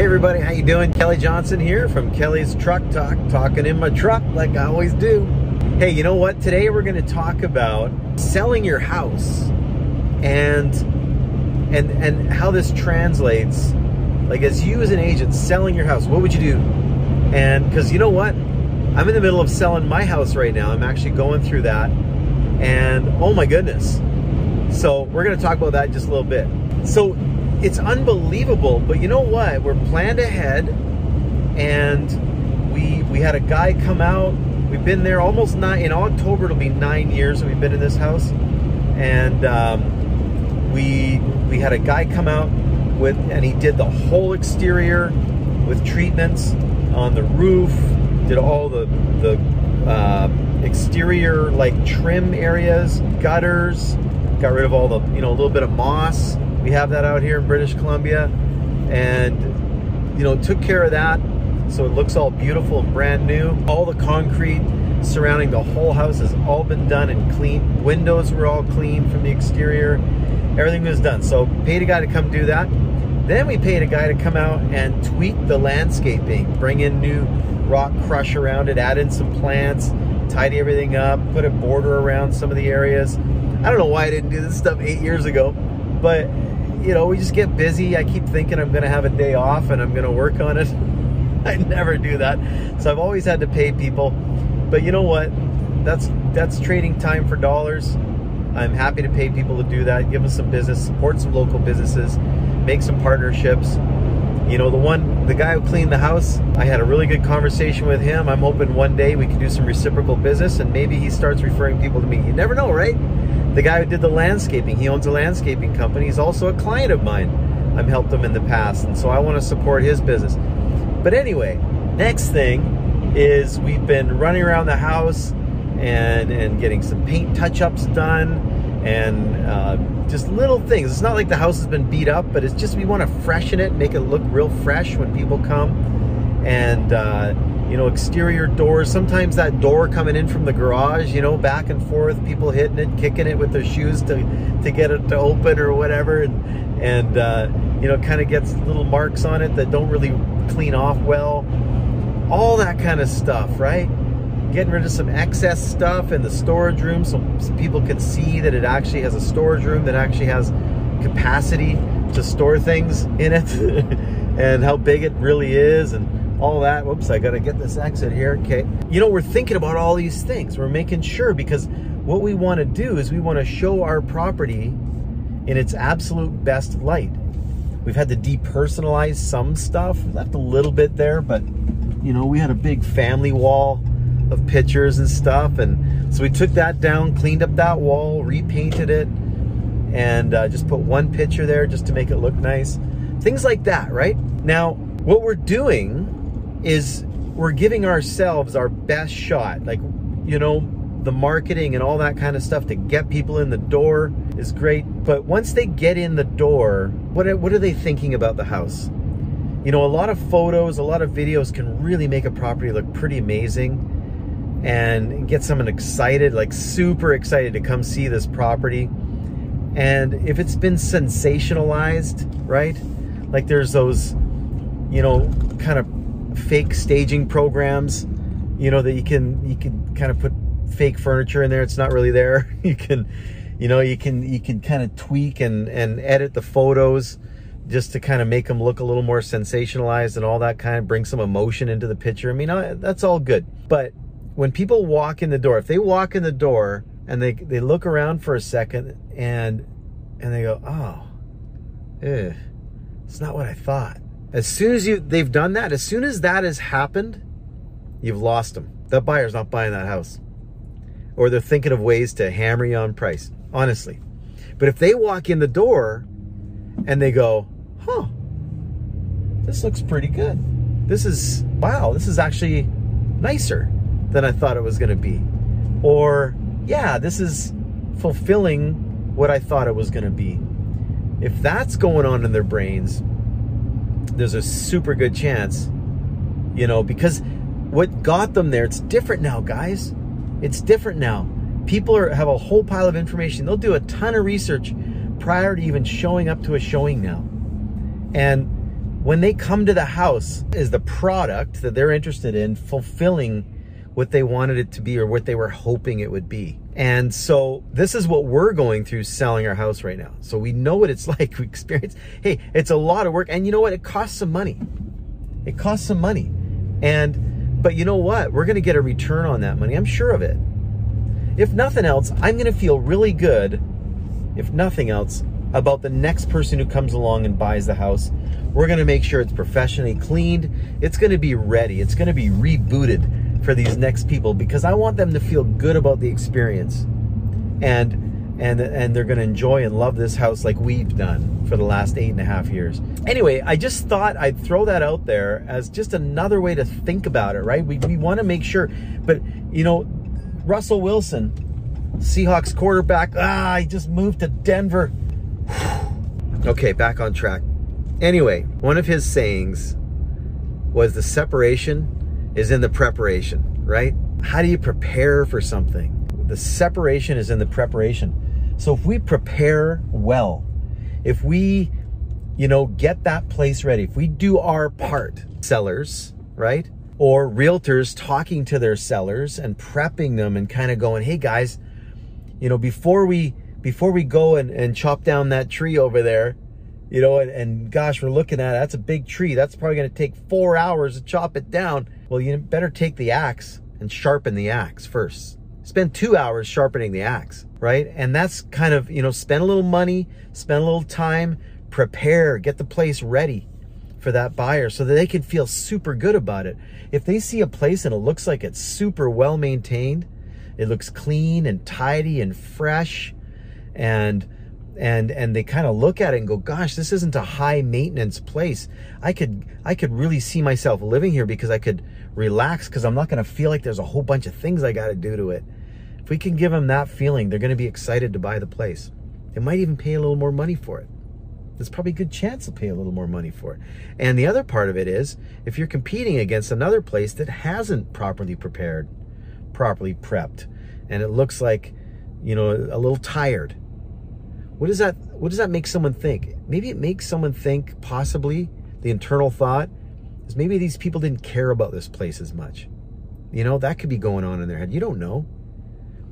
Hey everybody, how you doing? Kelly Johnson here from Kelly's Truck Talk, talking in my truck like I always do. Hey, you know what? Today we're going to talk about selling your house and and and how this translates. Like as you as an agent selling your house, what would you do? And because you know what? I'm in the middle of selling my house right now. I'm actually going through that. And oh my goodness. So we're going to talk about that just a little bit. So it's unbelievable. But you know what? We're planned ahead, and we we had a guy come out. We've been there almost nine. In October, it'll be nine years that we've been in this house, and um, we we had a guy come out with, and he did the whole exterior with treatments on the roof. Did all the the uh, exterior like trim areas, gutters. Got rid of all the you know a little bit of moss we have that out here in British Columbia. And, you know, took care of that. So it looks all beautiful and brand new. All the concrete surrounding the whole house has all been done and clean. Windows were all clean from the exterior. Everything was done. So paid a guy to come do that. Then we paid a guy to come out and tweak the landscaping, bring in new rock crush around it, add in some plants, tidy everything up, put a border around some of the areas. I don't know why I didn't do this stuff eight years ago, but you know, we just get busy. I keep thinking I'm going to have a day off and I'm going to work on it. I never do that. So I've always had to pay people. But you know what? That's that's trading time for dollars. I'm happy to pay people to do that. Give us some business, support some local businesses, make some partnerships. You know, the one, the guy who cleaned the house, I had a really good conversation with him. I'm hoping one day we can do some reciprocal business and maybe he starts referring people to me. You never know, right? The guy who did the landscaping, he owns a landscaping company. He's also a client of mine. I've helped him in the past, and so I want to support his business. But anyway, next thing is we've been running around the house and and getting some paint touch-ups done and uh, just little things. It's not like the house has been beat up, but it's just we want to freshen it, make it look real fresh when people come. And uh, you know, exterior doors. Sometimes that door coming in from the garage, you know, back and forth, people hitting it, kicking it with their shoes to, to get it to open or whatever. And, and uh, you know, kind of gets little marks on it that don't really clean off well. All that kind of stuff, right? Getting rid of some excess stuff in the storage room so, so people can see that it actually has a storage room that actually has capacity to store things in it and how big it really is and all that. Whoops, I got to get this exit here. Okay. You know, we're thinking about all these things. We're making sure because what we want to do is we want to show our property in its absolute best light. We've had to depersonalize some stuff, left a little bit there, but you know, we had a big family wall of pictures and stuff. And so we took that down, cleaned up that wall, repainted it, and uh, just put one picture there just to make it look nice. Things like that, right? Now, what we're doing is we're giving ourselves our best shot. Like, you know, the marketing and all that kind of stuff to get people in the door is great. But once they get in the door, what are, what are they thinking about the house? You know, a lot of photos, a lot of videos can really make a property look pretty amazing and get someone excited, like super excited to come see this property. And if it's been sensationalized, right? Like there's those, you know, kind of fake staging programs, you know, that you can you can kind of put fake furniture in there. It's not really there. You can, you know, you can you can kind of tweak and and edit the photos just to kind of make them look a little more sensationalized and all that kind of bring some emotion into the picture. I mean, that's all good. But when people walk in the door, if they walk in the door and they they look around for a second and and they go, "Oh, eh, it's not what I thought." As soon as you they've done that, as soon as that has happened, you've lost them. That buyer's not buying that house. Or they're thinking of ways to hammer you on price, honestly. But if they walk in the door and they go, huh, this looks pretty good. This is, wow, this is actually nicer than I thought it was going to be. Or, yeah, this is fulfilling what I thought it was going to be. If that's going on in their brains, there's a super good chance, you know, because what got them there, it's different now, guys. It's different now. People are, have a whole pile of information. They'll do a ton of research prior to even showing up to a showing now. And when they come to the house, is the product that they're interested in fulfilling what they wanted it to be or what they were hoping it would be. And so this is what we're going through selling our house right now. So we know what it's like. We experience, hey, it's a lot of work. And you know what? It costs some money. It costs some money. And, but you know what? We're going to get a return on that money. I'm sure of it. If nothing else, I'm going to feel really good, if nothing else, about the next person who comes along and buys the house. We're going to make sure it's professionally cleaned. It's going to be ready. It's going to be rebooted for these next people because I want them to feel good about the experience. And and and they're going to enjoy and love this house like we've done for the last eight and a half years. Anyway, I just thought I'd throw that out there as just another way to think about it, right? We, we want to make sure, but you know, Russell Wilson, Seahawks quarterback, ah, he just moved to Denver. okay, back on track. Anyway, one of his sayings was the separation is in the preparation, right? How do you prepare for something? The separation is in the preparation. So if we prepare well, if we, you know, get that place ready, if we do our part, sellers, right? Or realtors talking to their sellers and prepping them and kind of going, hey guys, you know, before we before we go and, and chop down that tree over there, you know, and, and gosh, we're looking at it, that's a big tree. That's probably to take four hours to chop it down. Well, you better take the axe and sharpen the axe first. Spend two hours sharpening the axe, right? And that's kind of, you know, spend a little money, spend a little time, prepare, get the place ready for that buyer so that they can feel super good about it. If they see a place and it looks like it's super well maintained, it looks clean and tidy and fresh and and and they kind of look at it and go gosh this isn't a high maintenance place i could i could really see myself living here because i could relax because i'm not going to feel like there's a whole bunch of things i got to do to it. If we can give them that feeling they're going to be excited to buy the place. They might even pay a little more money for it. There's probably a good chance they'll pay a little more money for it. And the other part of it is if you're competing against another place that hasn't properly prepared properly prepped and it looks like you know a little tired what does that what does that make someone think? Maybe it makes someone think possibly the internal thought is maybe these people didn't care about this place as much. You know, that could be going on in their head. You don't know.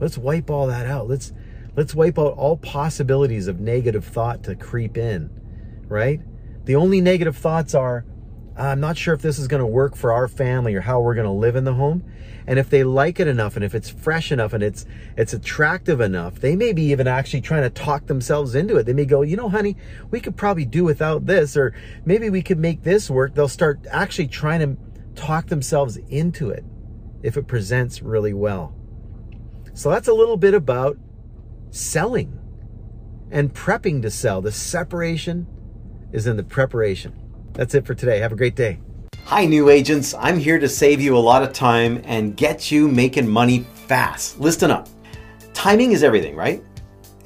Let's wipe all that out. Let's let's wipe out all possibilities of negative thought to creep in, right? The only negative thoughts are I'm not sure if this is going to work for our family or how we're going to live in the home. And if they like it enough and if it's fresh enough and it's it's attractive enough, they may be even actually trying to talk themselves into it. They may go, "You know, honey, we could probably do without this or maybe we could make this work." They'll start actually trying to talk themselves into it if it presents really well. So that's a little bit about selling and prepping to sell. The separation is in the preparation. That's it for today. Have a great day. Hi, new agents. I'm here to save you a lot of time and get you making money fast. Listen up. Timing is everything, right?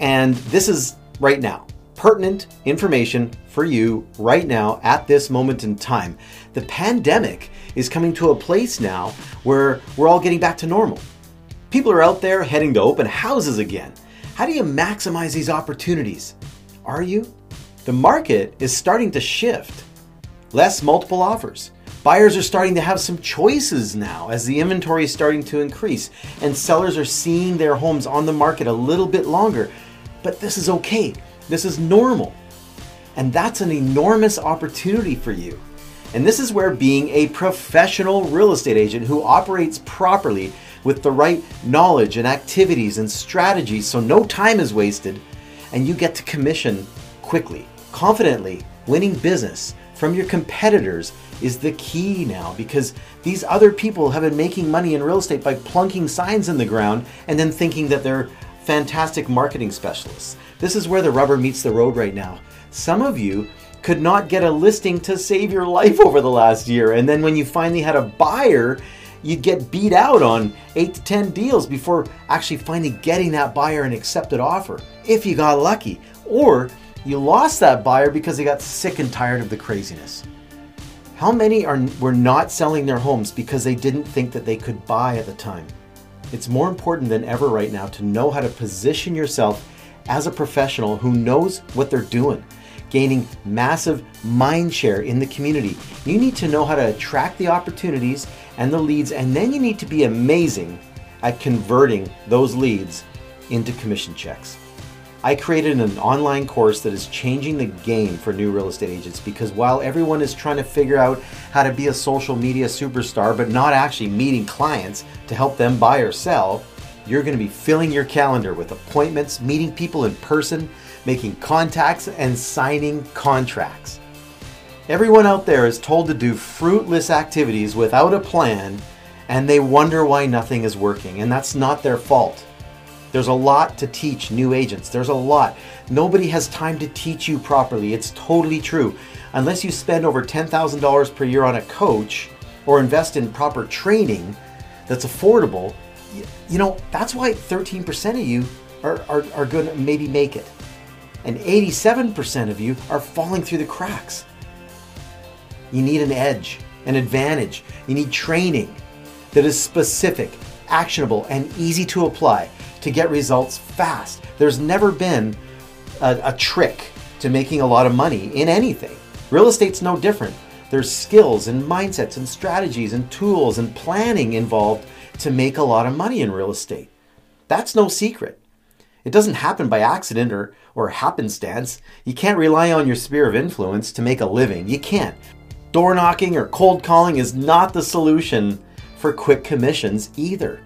And this is right now. Pertinent information for you right now at this moment in time. The pandemic is coming to a place now where we're all getting back to normal. People are out there heading to open houses again. How do you maximize these opportunities? Are you? The market is starting to shift less multiple offers. Buyers are starting to have some choices now as the inventory is starting to increase, and sellers are seeing their homes on the market a little bit longer. But this is okay, this is normal. And that's an enormous opportunity for you. And this is where being a professional real estate agent who operates properly with the right knowledge and activities and strategies so no time is wasted and you get to commission quickly, confidently, winning business from your competitors is the key now because these other people have been making money in real estate by plunking signs in the ground and then thinking that they're fantastic marketing specialists. This is where the rubber meets the road right now. Some of you could not get a listing to save your life over the last year, and then when you finally had a buyer, you'd get beat out on eight to 10 deals before actually finally getting that buyer an accepted offer, if you got lucky. Or you lost that buyer because they got sick and tired of the craziness. How many are were not selling their homes because they didn't think that they could buy at the time? It's more important than ever right now to know how to position yourself as a professional who knows what they're doing. gaining massive mind share in the community. You need to know how to attract the opportunities and the leads, and then you need to be amazing at converting those leads into commission checks. I created an online course that is changing the game for new real estate agents because while everyone is trying to figure out how to be a social media superstar but not actually meeting clients to help them buy or sell, you're going to be filling your calendar with appointments, meeting people in person, making contacts, and signing contracts. Everyone out there is told to do fruitless activities without a plan and they wonder why nothing is working, and that's not their fault. There's a lot to teach new agents. There's a lot. Nobody has time to teach you properly. It's totally true. Unless you spend over $10,000 per year on a coach or invest in proper training that's affordable, you know, that's why 13% of you are, are, are going to maybe make it. And 87% of you are falling through the cracks. You need an edge, an advantage. You need training that is specific, actionable, and easy to apply to get results fast. There's never been a, a trick to making a lot of money in anything. Real estate's no different. There's skills and mindsets and strategies and tools and planning involved to make a lot of money in real estate. That's no secret. It doesn't happen by accident or, or happenstance. You can't rely on your sphere of influence to make a living. You can't. Door knocking or cold calling is not the solution for quick commissions either.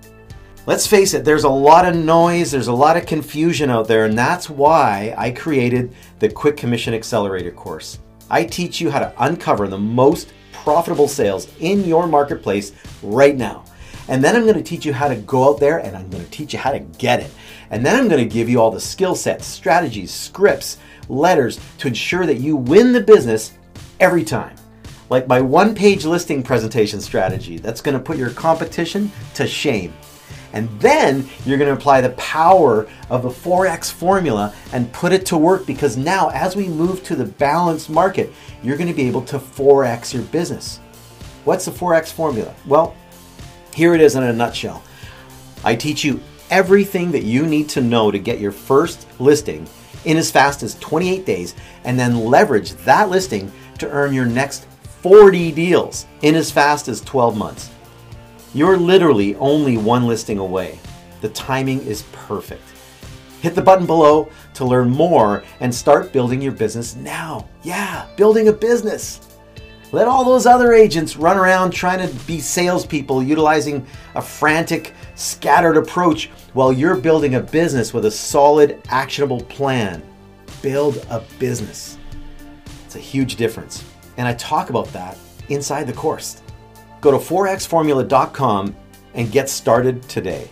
Let's face it, there's a lot of noise, there's a lot of confusion out there, and that's why I created the Quick Commission Accelerator course. I teach you how to uncover the most profitable sales in your marketplace right now. And then I'm going to teach you how to go out there and I'm going to teach you how to get it. And then I'm going to give you all the skill sets, strategies, scripts, letters to ensure that you win the business every time. Like my one page listing presentation strategy that's going to put your competition to shame. And then you're going to apply the power of the 4X formula and put it to work because now, as we move to the balanced market, you're going to be able to 4X your business. What's the 4X formula? Well, here it is in a nutshell. I teach you everything that you need to know to get your first listing in as fast as 28 days and then leverage that listing to earn your next 40 deals in as fast as 12 months. You're literally only one listing away. The timing is perfect. Hit the button below to learn more and start building your business now. Yeah, building a business. Let all those other agents run around trying to be salespeople utilizing a frantic, scattered approach while you're building a business with a solid, actionable plan. Build a business. It's a huge difference. And I talk about that inside the course. Go to 4xformula.com and get started today.